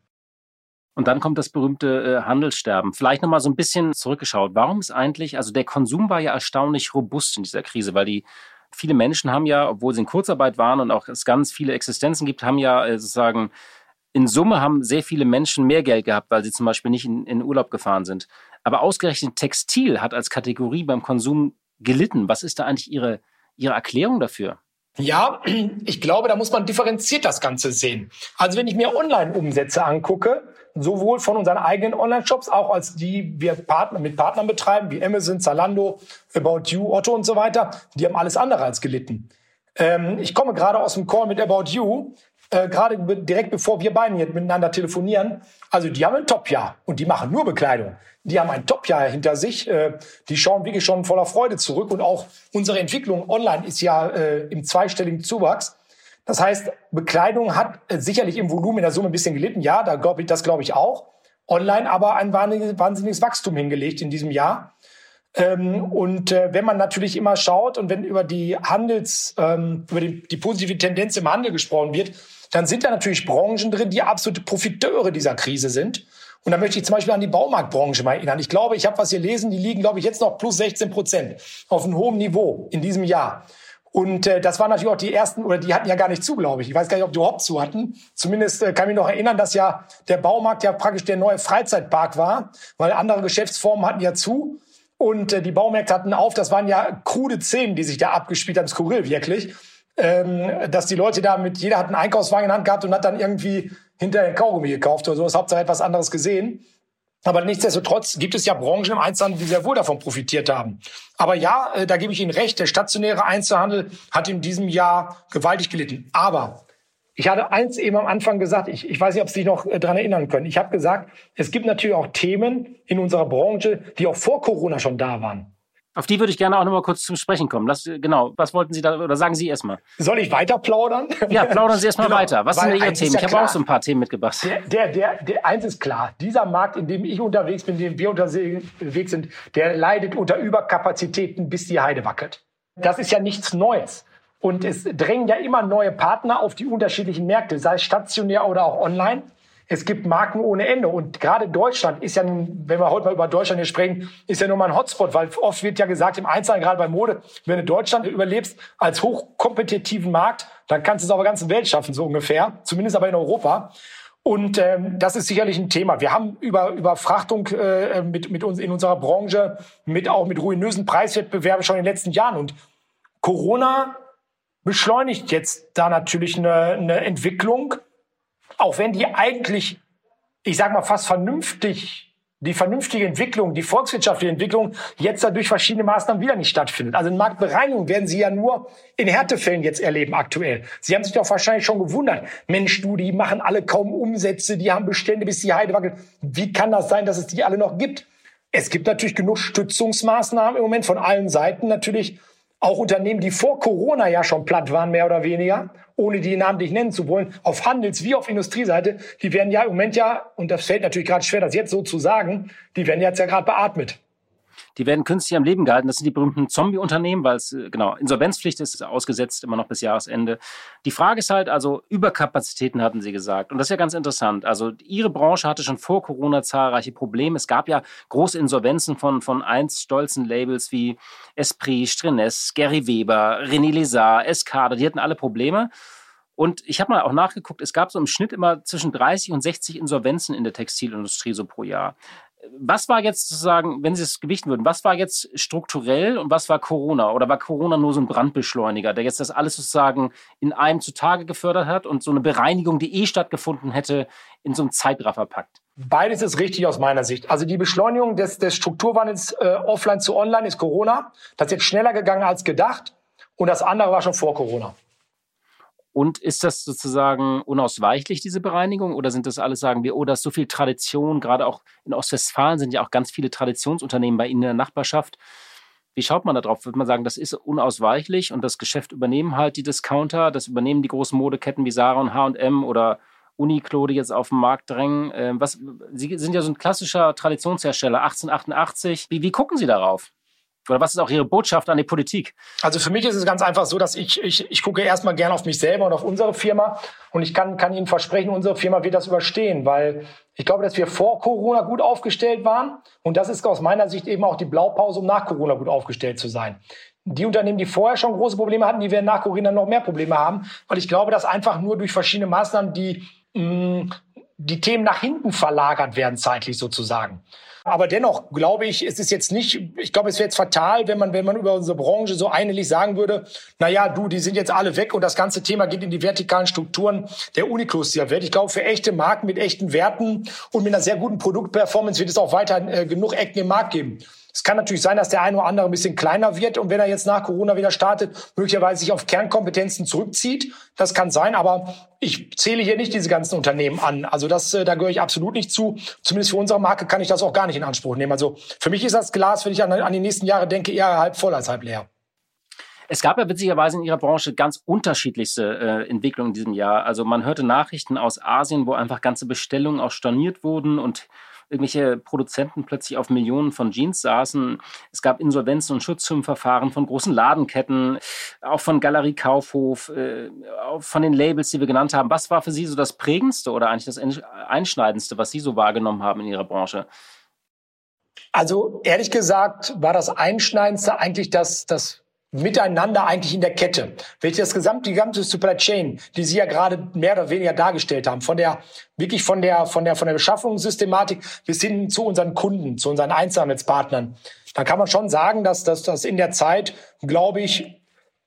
Und dann kommt das berühmte äh, Handelssterben. Vielleicht nochmal so ein bisschen zurückgeschaut. Warum ist eigentlich, also der Konsum war ja erstaunlich robust in dieser Krise, weil die viele Menschen haben ja, obwohl sie in Kurzarbeit waren und auch es ganz viele Existenzen gibt, haben ja äh, sozusagen in Summe haben sehr viele Menschen mehr Geld gehabt, weil sie zum Beispiel nicht in, in Urlaub gefahren sind. Aber ausgerechnet Textil hat als Kategorie beim Konsum gelitten. Was ist da eigentlich Ihre, Ihre Erklärung dafür? Ja, ich glaube, da muss man differenziert das Ganze sehen. Also wenn ich mir Online-Umsätze angucke, sowohl von unseren eigenen Online-Shops, auch als die wir Partner, mit Partnern betreiben, wie Amazon, Zalando, About You, Otto und so weiter, die haben alles andere als gelitten. Ähm, ich komme gerade aus dem Call mit About You, äh, gerade direkt bevor wir beiden hier miteinander telefonieren. Also die haben ein Top-Jahr und die machen nur Bekleidung. Die haben ein Top-Jahr hinter sich. Äh, die schauen wirklich schon voller Freude zurück und auch unsere Entwicklung online ist ja äh, im zweistelligen Zuwachs. Das heißt, Bekleidung hat äh, sicherlich im Volumen in der Summe ein bisschen gelitten. Ja, da glaube ich, das glaube ich auch. Online aber ein wahnsinniges, wahnsinniges Wachstum hingelegt in diesem Jahr. Ähm, und äh, wenn man natürlich immer schaut und wenn über die Handels, ähm, über die, die positive Tendenz im Handel gesprochen wird, dann sind da natürlich Branchen drin, die absolute Profiteure dieser Krise sind. Und da möchte ich zum Beispiel an die Baumarktbranche mal erinnern. Ich glaube, ich habe was hier lesen, die liegen, glaube ich, jetzt noch plus 16 Prozent auf einem hohen Niveau in diesem Jahr. Und äh, das waren natürlich auch die ersten, oder die hatten ja gar nicht zu, glaube ich. Ich weiß gar nicht, ob die überhaupt zu hatten. Zumindest äh, kann ich mich noch erinnern, dass ja der Baumarkt ja praktisch der neue Freizeitpark war, weil andere Geschäftsformen hatten ja zu. Und äh, die Baumärkte hatten auf. Das waren ja krude Szenen, die sich da abgespielt haben, skurril wirklich. Ähm, dass die Leute da mit, jeder hat einen Einkaufswagen in der Hand gehabt und hat dann irgendwie hinterher Kaugummi gekauft oder so. Hauptsache etwas anderes gesehen. Aber nichtsdestotrotz gibt es ja Branchen im Einzelhandel, die sehr wohl davon profitiert haben. Aber ja, äh, da gebe ich Ihnen recht, der stationäre Einzelhandel hat in diesem Jahr gewaltig gelitten. Aber ich hatte eins eben am Anfang gesagt, ich, ich weiß nicht, ob Sie sich noch äh, dran erinnern können. Ich habe gesagt, es gibt natürlich auch Themen in unserer Branche, die auch vor Corona schon da waren. Auf die würde ich gerne auch noch mal kurz zum Sprechen kommen. Lass, genau, was wollten Sie da, oder sagen Sie erstmal? Soll ich weiter plaudern? Ja, plaudern Sie erstmal genau, weiter. Was sind Ihre Themen? Ja ich habe auch so ein paar Themen mitgebracht. Der, der, der, der, eins ist klar. Dieser Markt, in dem ich unterwegs bin, in dem wir unterwegs sind, der leidet unter Überkapazitäten, bis die Heide wackelt. Das ist ja nichts Neues. Und es drängen ja immer neue Partner auf die unterschiedlichen Märkte, sei es stationär oder auch online. Es gibt Marken ohne Ende. Und gerade Deutschland ist ja nun, wenn wir heute mal über Deutschland hier sprechen, ist ja nun mal ein Hotspot, weil oft wird ja gesagt, im Einzelnen, gerade bei Mode, wenn du Deutschland überlebst als hochkompetitiven Markt, dann kannst du es auf der ganzen Welt schaffen, so ungefähr. Zumindest aber in Europa. Und ähm, das ist sicherlich ein Thema. Wir haben über Überfrachtung äh, mit, mit uns in unserer Branche, mit auch mit ruinösen Preiswettbewerben schon in den letzten Jahren. Und Corona beschleunigt jetzt da natürlich eine, eine Entwicklung, auch wenn die eigentlich, ich sage mal, fast vernünftig, die vernünftige Entwicklung, die volkswirtschaftliche Entwicklung jetzt dadurch verschiedene Maßnahmen wieder nicht stattfindet. Also eine Marktbereinigung werden Sie ja nur in Härtefällen jetzt erleben aktuell. Sie haben sich doch wahrscheinlich schon gewundert. Mensch, du, die machen alle kaum Umsätze, die haben Bestände, bis die Heide wackelt. Wie kann das sein, dass es die alle noch gibt? Es gibt natürlich genug Stützungsmaßnahmen im Moment von allen Seiten natürlich auch Unternehmen, die vor Corona ja schon platt waren, mehr oder weniger, ohne die namentlich nennen zu wollen, auf Handels- wie auf Industrieseite, die werden ja im Moment ja, und das fällt natürlich gerade schwer, das jetzt so zu sagen, die werden jetzt ja gerade beatmet. Die werden künstlich am Leben gehalten. Das sind die berühmten Zombie-Unternehmen, weil es, äh, genau, Insolvenzpflicht ist ausgesetzt, immer noch bis Jahresende. Die Frage ist halt, also Überkapazitäten hatten Sie gesagt. Und das ist ja ganz interessant. Also Ihre Branche hatte schon vor Corona zahlreiche Probleme. Es gab ja große Insolvenzen von, von einst stolzen Labels wie Esprit, Strenes, Gary Weber, René Lézard, Escada. Die hatten alle Probleme. Und ich habe mal auch nachgeguckt, es gab so im Schnitt immer zwischen 30 und 60 Insolvenzen in der Textilindustrie so pro Jahr was war jetzt sozusagen, wenn Sie es gewichten würden, was war jetzt strukturell und was war Corona? Oder war Corona nur so ein Brandbeschleuniger, der jetzt das alles sozusagen in einem zutage gefördert hat und so eine Bereinigung, die eh stattgefunden hätte, in so einem Zeitraffer packt? Beides ist richtig aus meiner Sicht. Also die Beschleunigung des, des Strukturwandels äh, offline zu online ist Corona. Das ist jetzt schneller gegangen als gedacht. Und das andere war schon vor Corona. Und ist das sozusagen unausweichlich, diese Bereinigung? Oder sind das alles, sagen wir, oh, da ist so viel Tradition, gerade auch in Ostwestfalen sind ja auch ganz viele Traditionsunternehmen bei Ihnen in der Nachbarschaft. Wie schaut man da drauf? Würde man sagen, das ist unausweichlich und das Geschäft übernehmen halt die Discounter, das übernehmen die großen Modeketten wie Sarah und H&M oder Uniqlo, die jetzt auf den Markt drängen. Ähm, was, Sie sind ja so ein klassischer Traditionshersteller, 1888. Wie, wie gucken Sie darauf? Oder was ist auch Ihre Botschaft an die Politik? Also für mich ist es ganz einfach so, dass ich, ich, ich gucke erstmal gerne auf mich selber und auf unsere Firma. Und ich kann, kann Ihnen versprechen, unsere Firma wird das überstehen, weil ich glaube, dass wir vor Corona gut aufgestellt waren. Und das ist aus meiner Sicht eben auch die Blaupause, um nach Corona gut aufgestellt zu sein. Die Unternehmen, die vorher schon große Probleme hatten, die werden nach Corona noch mehr Probleme haben, weil ich glaube, dass einfach nur durch verschiedene Maßnahmen die, mh, die Themen nach hinten verlagert werden, zeitlich sozusagen. Aber dennoch glaube ich, es ist jetzt nicht, ich glaube, es wäre jetzt fatal, wenn man, wenn man über unsere Branche so einhellig sagen würde, na ja, du, die sind jetzt alle weg und das ganze Thema geht in die vertikalen Strukturen der Uniklos dieser Welt. Ich glaube, für echte Marken mit echten Werten und mit einer sehr guten Produktperformance wird es auch weiter äh, genug Ecken im Markt geben. Es kann natürlich sein, dass der eine oder andere ein bisschen kleiner wird und wenn er jetzt nach Corona wieder startet, möglicherweise sich auf Kernkompetenzen zurückzieht. Das kann sein, aber ich zähle hier nicht diese ganzen Unternehmen an. Also das, äh, da gehöre ich absolut nicht zu. Zumindest für unsere Marke kann ich das auch gar nicht in Anspruch nehmen. Also für mich ist das Glas, wenn ich an, an die nächsten Jahre denke, eher halb voll als halb leer. Es gab ja witzigerweise in Ihrer Branche ganz unterschiedlichste äh, Entwicklungen in diesem Jahr. Also man hörte Nachrichten aus Asien, wo einfach ganze Bestellungen auch storniert wurden und irgendwelche Produzenten plötzlich auf Millionen von Jeans saßen. Es gab Insolvenzen und Schutzschirmverfahren von großen Ladenketten, auch von Galerie Kaufhof, äh, von den Labels, die wir genannt haben. Was war für Sie so das prägendste oder eigentlich das einschneidendste, was Sie so wahrgenommen haben in Ihrer Branche? Also ehrlich gesagt war das Einschneidendste eigentlich das, das miteinander eigentlich in der Kette. Ich das gesamte, die gesamte Supply Chain, die Sie ja gerade mehr oder weniger dargestellt haben, von der, wirklich von der, von der, von der Beschaffungssystematik bis hin zu unseren Kunden, zu unseren Einzelhandelspartnern, dann kann man schon sagen, dass, dass das in der Zeit, glaube ich,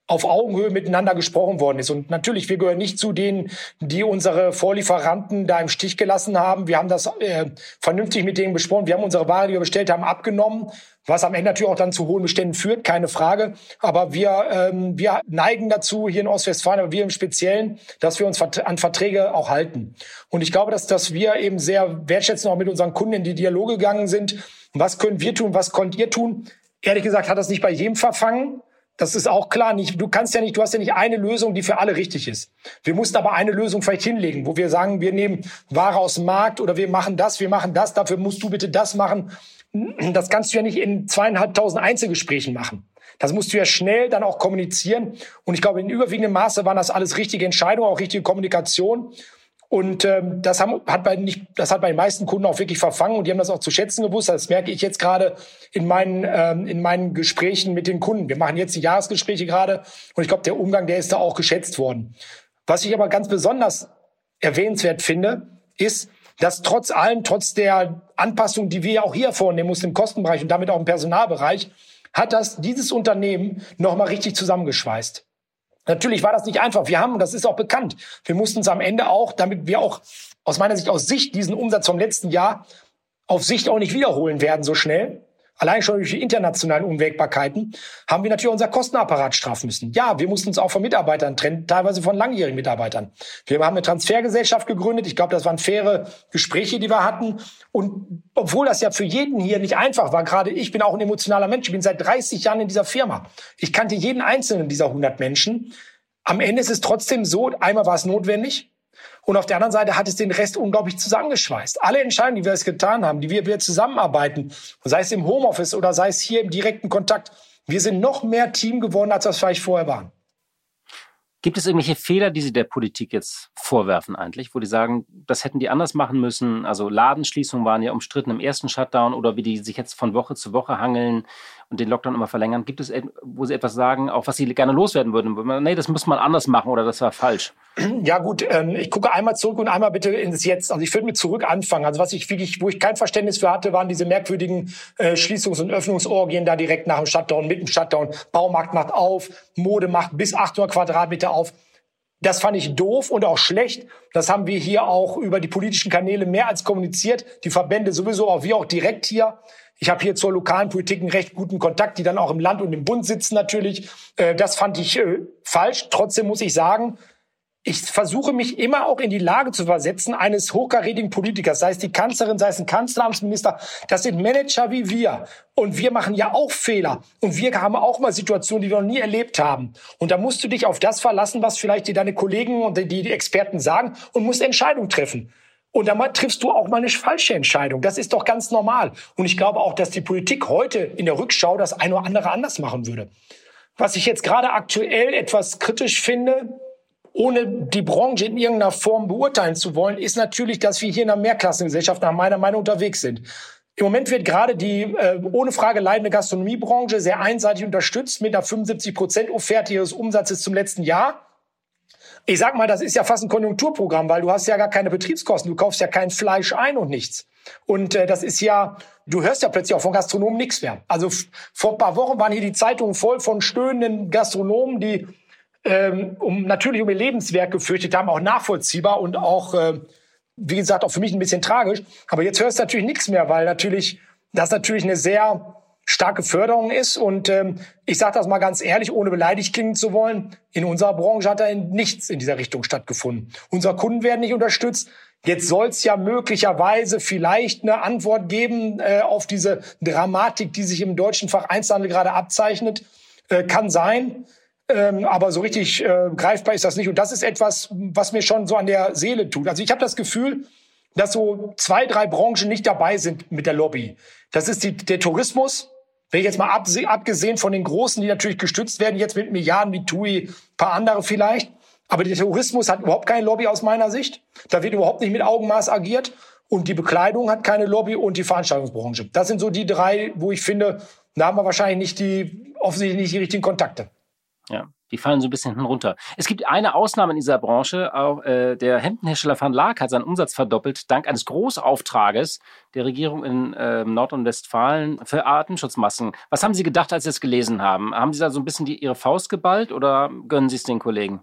auf Augenhöhe miteinander gesprochen worden ist. Und natürlich, wir gehören nicht zu denen, die unsere Vorlieferanten da im Stich gelassen haben. Wir haben das äh, vernünftig mit denen besprochen. Wir haben unsere Ware, die wir bestellt haben, abgenommen, was am Ende natürlich auch dann zu hohen Beständen führt, keine Frage. Aber wir, ähm, wir neigen dazu, hier in Ostwestfalen, aber wir im Speziellen, dass wir uns an Verträge auch halten. Und ich glaube, dass, dass wir eben sehr wertschätzen, auch mit unseren Kunden in die Dialoge gegangen sind. Was können wir tun? Was könnt ihr tun? Ehrlich gesagt hat das nicht bei jedem verfangen. Das ist auch klar. Nicht, du kannst ja nicht, du hast ja nicht eine Lösung, die für alle richtig ist. Wir mussten aber eine Lösung vielleicht hinlegen, wo wir sagen, wir nehmen Ware aus dem Markt oder wir machen das, wir machen das, dafür musst du bitte das machen. Das kannst du ja nicht in zweieinhalbtausend Einzelgesprächen machen. Das musst du ja schnell dann auch kommunizieren. Und ich glaube, in überwiegendem Maße waren das alles richtige Entscheidungen, auch richtige Kommunikation. Und ähm, das, haben, hat bei nicht, das hat bei den meisten Kunden auch wirklich verfangen und die haben das auch zu schätzen gewusst. Das merke ich jetzt gerade in meinen, ähm, in meinen Gesprächen mit den Kunden. Wir machen jetzt die Jahresgespräche gerade und ich glaube, der Umgang, der ist da auch geschätzt worden. Was ich aber ganz besonders erwähnenswert finde, ist, dass trotz allem, trotz der Anpassung, die wir auch hier vornehmen mussten im Kostenbereich und damit auch im Personalbereich, hat das dieses Unternehmen nochmal richtig zusammengeschweißt. Natürlich war das nicht einfach. Wir haben, das ist auch bekannt, wir mussten es am Ende auch, damit wir auch aus meiner Sicht, aus Sicht diesen Umsatz vom letzten Jahr auf Sicht auch nicht wiederholen werden so schnell, allein schon durch die internationalen Unwägbarkeiten, haben wir natürlich unser Kostenapparat straffen müssen. Ja, wir mussten uns auch von Mitarbeitern trennen, teilweise von langjährigen Mitarbeitern. Wir haben eine Transfergesellschaft gegründet. Ich glaube, das waren faire Gespräche, die wir hatten. Und obwohl das ja für jeden hier nicht einfach war, gerade ich bin auch ein emotionaler Mensch. Ich bin seit 30 Jahren in dieser Firma. Ich kannte jeden einzelnen dieser 100 Menschen. Am Ende ist es trotzdem so, einmal war es notwendig. Und auf der anderen Seite hat es den Rest unglaublich zusammengeschweißt. Alle Entscheidungen, die wir jetzt getan haben, die wir, wir zusammenarbeiten, sei es im Homeoffice oder sei es hier im direkten Kontakt, wir sind noch mehr Team geworden, als wir es vielleicht vorher waren. Gibt es irgendwelche Fehler, die Sie der Politik jetzt vorwerfen eigentlich, wo die sagen, das hätten die anders machen müssen? Also Ladenschließungen waren ja umstritten im ersten Shutdown oder wie die sich jetzt von Woche zu Woche hangeln und den Lockdown immer verlängern. Gibt es, wo Sie etwas sagen, auch was Sie gerne loswerden würden? Nee, das muss man anders machen oder das war falsch. Ja gut, ähm, ich gucke einmal zurück und einmal bitte ins Jetzt. Also ich würde mit zurück anfangen. Also was ich wirklich, wo ich kein Verständnis für hatte, waren diese merkwürdigen äh, Schließungs- und Öffnungsorgien da direkt nach dem Shutdown, mit dem Shutdown. Baumarkt macht auf, Mode macht bis 800 Quadratmeter auf. Das fand ich doof und auch schlecht. Das haben wir hier auch über die politischen Kanäle mehr als kommuniziert. Die Verbände sowieso, auch wir auch direkt hier. Ich habe hier zur lokalen Politik einen recht guten Kontakt, die dann auch im Land und im Bund sitzen natürlich. Äh, das fand ich äh, falsch. Trotzdem muss ich sagen, ich versuche mich immer auch in die Lage zu versetzen eines hochkarätigen Politikers, sei es die Kanzlerin, sei es ein Kanzleramtsminister. Das sind Manager wie wir. Und wir machen ja auch Fehler. Und wir haben auch mal Situationen, die wir noch nie erlebt haben. Und da musst du dich auf das verlassen, was vielleicht dir deine Kollegen und die, die Experten sagen und musst Entscheidungen treffen. Und dann triffst du auch mal eine falsche Entscheidung. Das ist doch ganz normal. Und ich glaube auch, dass die Politik heute in der Rückschau das ein oder andere anders machen würde. Was ich jetzt gerade aktuell etwas kritisch finde, ohne die Branche in irgendeiner Form beurteilen zu wollen, ist natürlich, dass wir hier in einer Mehrklassengesellschaft nach meiner Meinung unterwegs sind. Im Moment wird gerade die äh, ohne Frage leidende Gastronomiebranche sehr einseitig unterstützt mit einer 75 Prozent Offerte ihres Umsatzes zum letzten Jahr. Ich sag mal, das ist ja fast ein Konjunkturprogramm, weil du hast ja gar keine Betriebskosten, du kaufst ja kein Fleisch ein und nichts. Und äh, das ist ja, du hörst ja plötzlich auch von Gastronomen nichts mehr. Also vor ein paar Wochen waren hier die Zeitungen voll von stöhnenden Gastronomen, die ähm, um natürlich um ihr Lebenswerk gefürchtet haben, auch nachvollziehbar und auch, äh, wie gesagt, auch für mich ein bisschen tragisch. Aber jetzt hörst du natürlich nichts mehr, weil natürlich das natürlich eine sehr starke Förderung ist. Und ähm, ich sage das mal ganz ehrlich, ohne beleidigt klingen zu wollen, in unserer Branche hat da nichts in dieser Richtung stattgefunden. Unsere Kunden werden nicht unterstützt. Jetzt soll es ja möglicherweise vielleicht eine Antwort geben äh, auf diese Dramatik, die sich im deutschen Fach Einzelhandel gerade abzeichnet. Äh, kann sein. Ähm, aber so richtig äh, greifbar ist das nicht. Und das ist etwas, was mir schon so an der Seele tut. Also ich habe das Gefühl, dass so zwei, drei Branchen nicht dabei sind mit der Lobby. Das ist die, der Tourismus. Wenn ich jetzt mal abgesehen von den Großen, die natürlich gestützt werden, jetzt mit Milliarden wie TUI, paar andere vielleicht. Aber der Tourismus hat überhaupt keine Lobby aus meiner Sicht. Da wird überhaupt nicht mit Augenmaß agiert. Und die Bekleidung hat keine Lobby und die Veranstaltungsbranche. Das sind so die drei, wo ich finde, da haben wir wahrscheinlich nicht die, offensichtlich nicht die richtigen Kontakte. Ja, die fallen so ein bisschen hinten runter. Es gibt eine Ausnahme in dieser Branche. Auch äh, der Hemdenhersteller Van Laak hat seinen Umsatz verdoppelt, dank eines Großauftrages der Regierung in äh, Nord- und Westfalen für Artenschutzmasken. Was haben Sie gedacht, als Sie es gelesen haben? Haben Sie da so ein bisschen die, Ihre Faust geballt oder gönnen Sie es den Kollegen?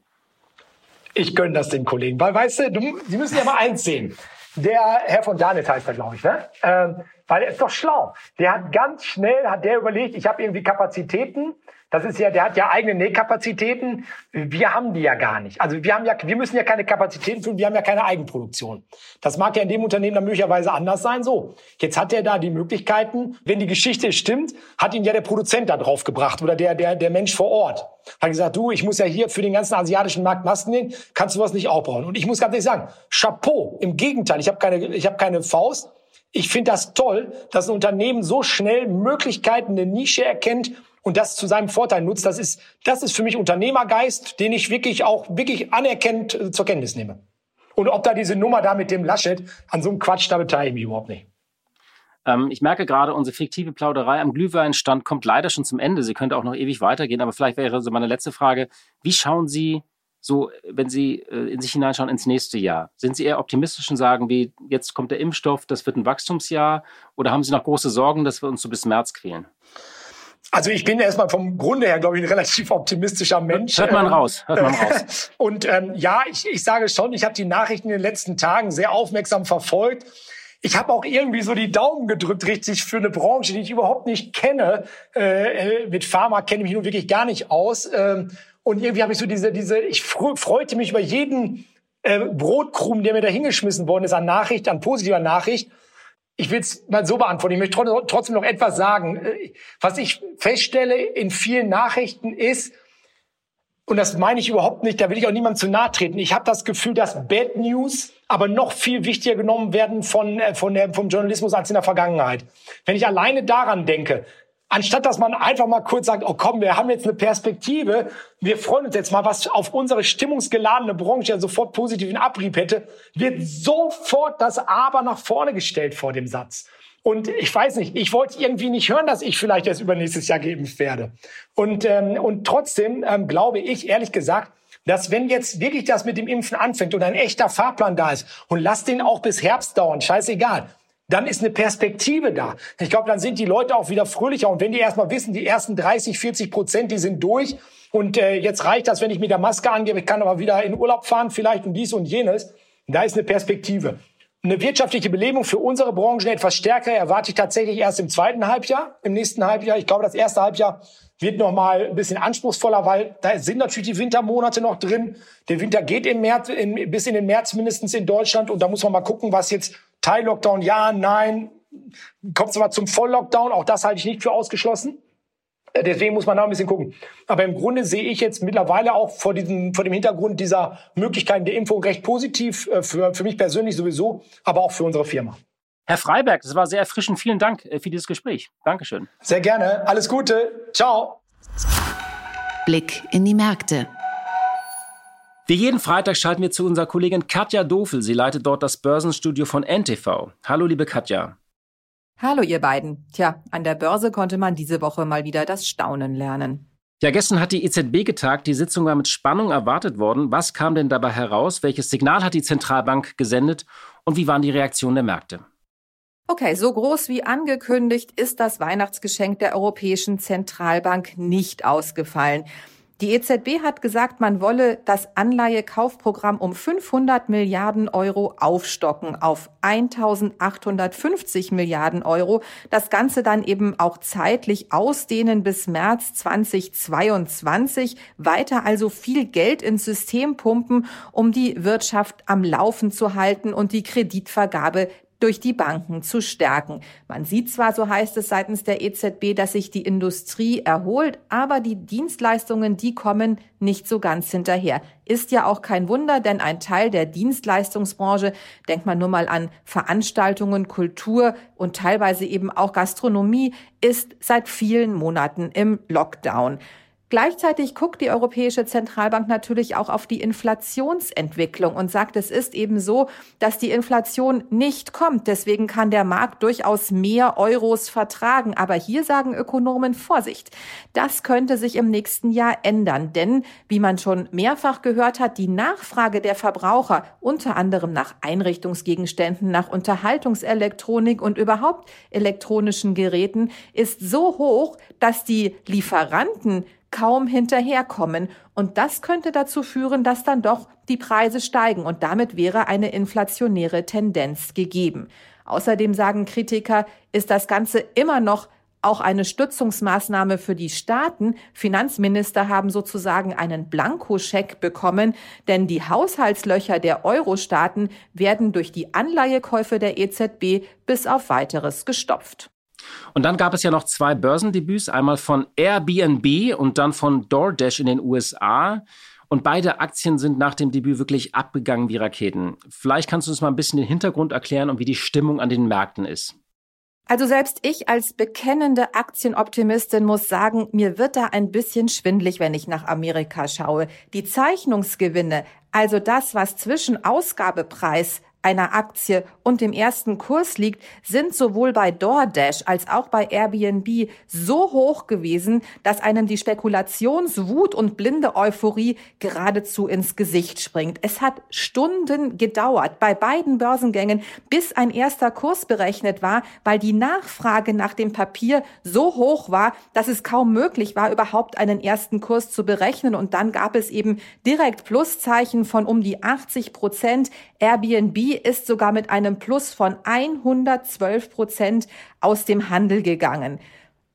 Ich gönne das den Kollegen. Weil, weißt du, du Sie müssen ja mal eins sehen. Der Herr von Danitz heißt er, glaube ich, ne? Ähm, weil er ist doch schlau. Der hat ganz schnell, hat der überlegt, ich habe irgendwie Kapazitäten das ist ja, der hat ja eigene Nähkapazitäten. Wir haben die ja gar nicht. Also wir haben ja, wir müssen ja keine Kapazitäten führen, wir haben ja keine Eigenproduktion. Das mag ja in dem Unternehmen dann möglicherweise anders sein. So, jetzt hat er da die Möglichkeiten. Wenn die Geschichte stimmt, hat ihn ja der Produzent da drauf gebracht oder der, der, der Mensch vor Ort. Hat gesagt, du, ich muss ja hier für den ganzen asiatischen Markt Masken nehmen, kannst du was nicht aufbauen? Und ich muss ganz ehrlich sagen, Chapeau. Im Gegenteil, ich habe keine, ich habe keine Faust. Ich finde das toll, dass ein Unternehmen so schnell Möglichkeiten, eine Nische erkennt und das zu seinem Vorteil nutzt, das ist, das ist für mich Unternehmergeist, den ich wirklich auch wirklich anerkennt äh, zur Kenntnis nehme. Und ob da diese Nummer da mit dem Laschet an so einem Quatsch, da beteilige ich mich überhaupt nicht. Ähm, ich merke gerade, unsere fiktive Plauderei am Glühweinstand kommt leider schon zum Ende. Sie könnte auch noch ewig weitergehen, aber vielleicht wäre so meine letzte Frage. Wie schauen Sie so, wenn Sie äh, in sich hineinschauen ins nächste Jahr? Sind Sie eher optimistisch und sagen, wie jetzt kommt der Impfstoff, das wird ein Wachstumsjahr? Oder haben Sie noch große Sorgen, dass wir uns so bis März quälen? Also ich bin erstmal vom Grunde her, glaube ich, ein relativ optimistischer Mensch. Hört man raus, hört man raus. Und ähm, ja, ich, ich sage schon, ich habe die Nachrichten in den letzten Tagen sehr aufmerksam verfolgt. Ich habe auch irgendwie so die Daumen gedrückt, richtig, für eine Branche, die ich überhaupt nicht kenne. Äh, äh mit Pharma kenne ich mich nun wirklich gar nicht aus. Ähm, und irgendwie habe ich so diese, diese, ich freute mich über jeden äh, Brotkrumen, der mir da hingeschmissen worden ist an Nachricht, an positiver Nachricht ich will es mal so beantworten. Ich möchte trotzdem noch etwas sagen. Was ich feststelle in vielen Nachrichten ist, und das meine ich überhaupt nicht, da will ich auch niemandem zu nahe treten. Ich habe das Gefühl, dass Bad News aber noch viel wichtiger genommen werden von, äh, von der, vom Journalismus als in der Vergangenheit. Wenn ich alleine daran denke, anstatt dass man einfach mal kurz sagt, oh komm, wir haben jetzt eine Perspektive, wir freuen uns jetzt mal, was auf unsere stimmungsgeladene Branche ja sofort positiven Abrieb hätte, wird sofort das Aber nach vorne gestellt vor dem Satz. Und ich weiß nicht, ich wollte irgendwie nicht hören, dass ich vielleicht erst übernächstes Jahr geimpft werde. Und, ähm, und trotzdem ähm, glaube ich, ehrlich gesagt, dass wenn jetzt wirklich das mit dem Impfen anfängt und ein echter Fahrplan da ist und lass den auch bis Herbst dauern, scheißegal, dann ist eine Perspektive da. Ich glaube, dann sind die Leute auch wieder fröhlicher. Und wenn die erstmal wissen, die ersten 30, 40 Prozent, die sind durch und äh, jetzt reicht das, wenn ich mit der Maske angebe, ich kann aber wieder in Urlaub fahren vielleicht und dies und jenes, da ist eine Perspektive. Eine wirtschaftliche Belebung für unsere Branche etwas stärker erwarte ich tatsächlich erst im zweiten Halbjahr, im nächsten Halbjahr. Ich glaube, das erste Halbjahr wird noch mal ein bisschen anspruchsvoller, weil da sind natürlich die Wintermonate noch drin. Der Winter geht im März, in, bis in den März mindestens in Deutschland und da muss man mal gucken, was jetzt Teil-Lockdown, ja, nein, kommt es aber zum Voll-Lockdown, auch das halte ich nicht für ausgeschlossen. Äh, deswegen muss man da ein bisschen gucken. Aber im Grunde sehe ich jetzt mittlerweile auch vor, diesem, vor dem Hintergrund dieser Möglichkeiten der Impfung recht positiv, äh, für, für mich persönlich sowieso, aber auch für unsere Firma. Herr Freiberg, das war sehr erfrischend. Vielen Dank äh, für dieses Gespräch. Dankeschön. Sehr gerne. Alles Gute. Ciao. Blick in die Märkte. Wie jeden Freitag schalten wir zu unserer Kollegin Katja Dofel. Sie leitet dort das Börsenstudio von NTV. Hallo, liebe Katja. Hallo ihr beiden. Tja, an der Börse konnte man diese Woche mal wieder das Staunen lernen. Ja, gestern hat die EZB getagt. Die Sitzung war mit Spannung erwartet worden. Was kam denn dabei heraus? Welches Signal hat die Zentralbank gesendet? Und wie waren die Reaktionen der Märkte? Okay, so groß wie angekündigt ist das Weihnachtsgeschenk der Europäischen Zentralbank nicht ausgefallen. Die EZB hat gesagt, man wolle das Anleihekaufprogramm um 500 Milliarden Euro aufstocken auf 1850 Milliarden Euro. Das Ganze dann eben auch zeitlich ausdehnen bis März 2022. Weiter also viel Geld ins System pumpen, um die Wirtschaft am Laufen zu halten und die Kreditvergabe durch die Banken zu stärken. Man sieht zwar, so heißt es seitens der EZB, dass sich die Industrie erholt, aber die Dienstleistungen, die kommen nicht so ganz hinterher. Ist ja auch kein Wunder, denn ein Teil der Dienstleistungsbranche, denkt man nur mal an Veranstaltungen, Kultur und teilweise eben auch Gastronomie, ist seit vielen Monaten im Lockdown. Gleichzeitig guckt die Europäische Zentralbank natürlich auch auf die Inflationsentwicklung und sagt, es ist eben so, dass die Inflation nicht kommt. Deswegen kann der Markt durchaus mehr Euros vertragen. Aber hier sagen Ökonomen Vorsicht. Das könnte sich im nächsten Jahr ändern. Denn, wie man schon mehrfach gehört hat, die Nachfrage der Verbraucher, unter anderem nach Einrichtungsgegenständen, nach Unterhaltungselektronik und überhaupt elektronischen Geräten, ist so hoch, dass die Lieferanten kaum hinterherkommen. Und das könnte dazu führen, dass dann doch die Preise steigen und damit wäre eine inflationäre Tendenz gegeben. Außerdem sagen Kritiker, ist das Ganze immer noch auch eine Stützungsmaßnahme für die Staaten. Finanzminister haben sozusagen einen Blankoscheck bekommen, denn die Haushaltslöcher der Euro-Staaten werden durch die Anleihekäufe der EZB bis auf weiteres gestopft. Und dann gab es ja noch zwei Börsendebüts, einmal von Airbnb und dann von DoorDash in den USA. Und beide Aktien sind nach dem Debüt wirklich abgegangen wie Raketen. Vielleicht kannst du uns mal ein bisschen den Hintergrund erklären und wie die Stimmung an den Märkten ist. Also selbst ich als bekennende Aktienoptimistin muss sagen, mir wird da ein bisschen schwindlig, wenn ich nach Amerika schaue. Die Zeichnungsgewinne, also das, was zwischen Ausgabepreis einer Aktie und dem ersten Kurs liegt, sind sowohl bei DoorDash als auch bei Airbnb so hoch gewesen, dass einem die Spekulationswut und blinde Euphorie geradezu ins Gesicht springt. Es hat Stunden gedauert bei beiden Börsengängen, bis ein erster Kurs berechnet war, weil die Nachfrage nach dem Papier so hoch war, dass es kaum möglich war, überhaupt einen ersten Kurs zu berechnen. Und dann gab es eben direkt Pluszeichen von um die 80 Prozent. Airbnb ist sogar mit einem Plus von 112 Prozent aus dem Handel gegangen.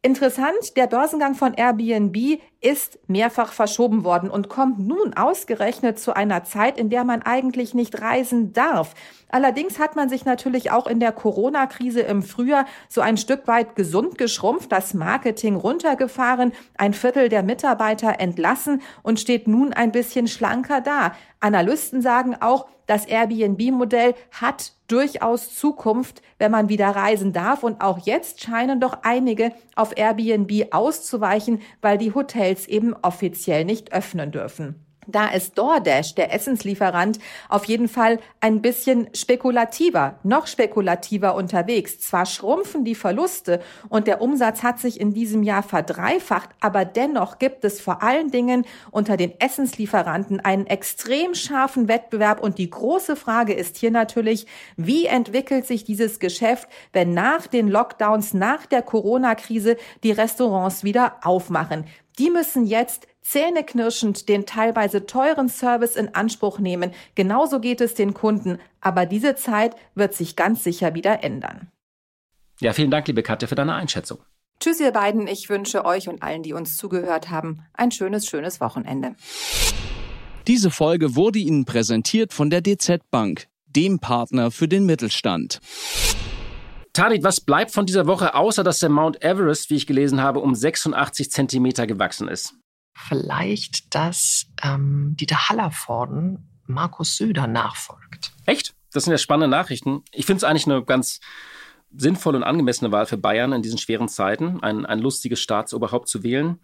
Interessant, der Börsengang von Airbnb ist mehrfach verschoben worden und kommt nun ausgerechnet zu einer Zeit, in der man eigentlich nicht reisen darf. Allerdings hat man sich natürlich auch in der Corona-Krise im Frühjahr so ein Stück weit gesund geschrumpft, das Marketing runtergefahren, ein Viertel der Mitarbeiter entlassen und steht nun ein bisschen schlanker da. Analysten sagen auch, das Airbnb-Modell hat durchaus Zukunft, wenn man wieder reisen darf. Und auch jetzt scheinen doch einige auf Airbnb auszuweichen, weil die Hotels eben offiziell nicht öffnen dürfen. Da ist DoorDash, der Essenslieferant, auf jeden Fall ein bisschen spekulativer, noch spekulativer unterwegs. Zwar schrumpfen die Verluste und der Umsatz hat sich in diesem Jahr verdreifacht, aber dennoch gibt es vor allen Dingen unter den Essenslieferanten einen extrem scharfen Wettbewerb und die große Frage ist hier natürlich, wie entwickelt sich dieses Geschäft, wenn nach den Lockdowns, nach der Corona-Krise die Restaurants wieder aufmachen? Die müssen jetzt zähneknirschend den teilweise teuren Service in Anspruch nehmen. Genauso geht es den Kunden. Aber diese Zeit wird sich ganz sicher wieder ändern. Ja, vielen Dank, liebe Katja, für deine Einschätzung. Tschüss, ihr beiden. Ich wünsche euch und allen, die uns zugehört haben, ein schönes, schönes Wochenende. Diese Folge wurde Ihnen präsentiert von der DZ Bank, dem Partner für den Mittelstand. Tanit, was bleibt von dieser Woche, außer dass der Mount Everest, wie ich gelesen habe, um 86 Zentimeter gewachsen ist? vielleicht, dass ähm, Dieter Hallervorden Markus Söder nachfolgt. Echt? Das sind ja spannende Nachrichten. Ich finde es eigentlich eine ganz sinnvolle und angemessene Wahl für Bayern in diesen schweren Zeiten, ein, ein lustiges Staatsoberhaupt zu wählen.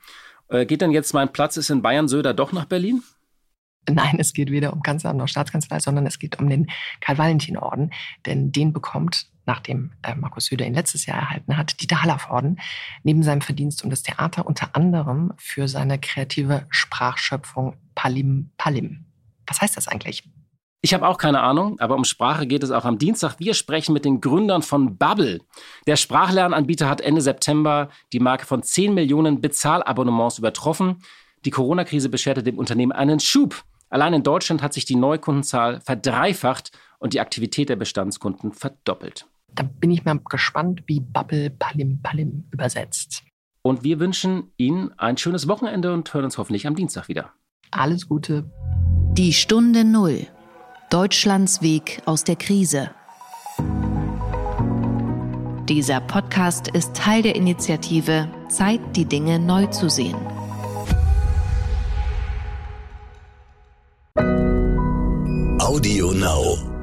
Äh, geht denn jetzt mein Platz ist in Bayern Söder doch nach Berlin? Nein, es geht weder um Kanzleramt noch Staatskanzlei, sondern es geht um den Karl-Valentin-Orden. Denn den bekommt nachdem äh, Markus Söder ihn letztes Jahr erhalten hat, Dieter Hallervorden, neben seinem Verdienst um das Theater unter anderem für seine kreative Sprachschöpfung Palim Palim. Was heißt das eigentlich? Ich habe auch keine Ahnung, aber um Sprache geht es auch am Dienstag. Wir sprechen mit den Gründern von Bubble. Der Sprachlernanbieter hat Ende September die Marke von 10 Millionen Bezahlabonnements übertroffen. Die Corona-Krise bescherte dem Unternehmen einen Schub. Allein in Deutschland hat sich die Neukundenzahl verdreifacht und die Aktivität der Bestandskunden verdoppelt. Da bin ich mal gespannt, wie Bubble Palim Palim übersetzt. Und wir wünschen Ihnen ein schönes Wochenende und hören uns hoffentlich am Dienstag wieder. Alles Gute. Die Stunde Null. Deutschlands Weg aus der Krise. Dieser Podcast ist Teil der Initiative Zeit, die Dinge neu zu sehen. Audio Now.